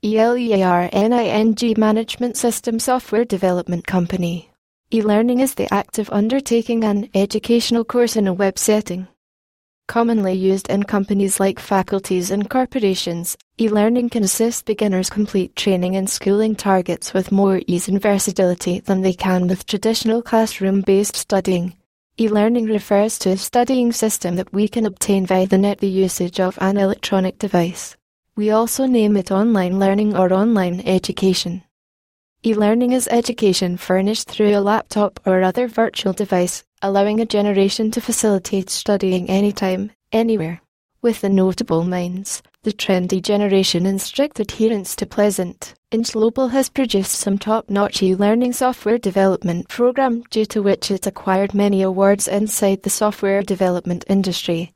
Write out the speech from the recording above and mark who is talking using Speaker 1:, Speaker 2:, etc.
Speaker 1: E-L-E-A-R-N-I-N-G Management System Software Development Company. E-learning is the act of undertaking an educational course in a web setting. Commonly used in companies like faculties and corporations, e-learning can assist beginners complete training and schooling targets with more ease and versatility than they can with traditional classroom-based studying. E-learning refers to a studying system that we can obtain via the net the usage of an electronic device. We also name it online learning or online education. E-learning is education furnished through a laptop or other virtual device, allowing a generation to facilitate studying anytime, anywhere. With the notable minds, the trendy generation and strict adherence to Pleasant, Inch Global has produced some top-notch e-learning software development program due to which it acquired many awards inside the software development industry.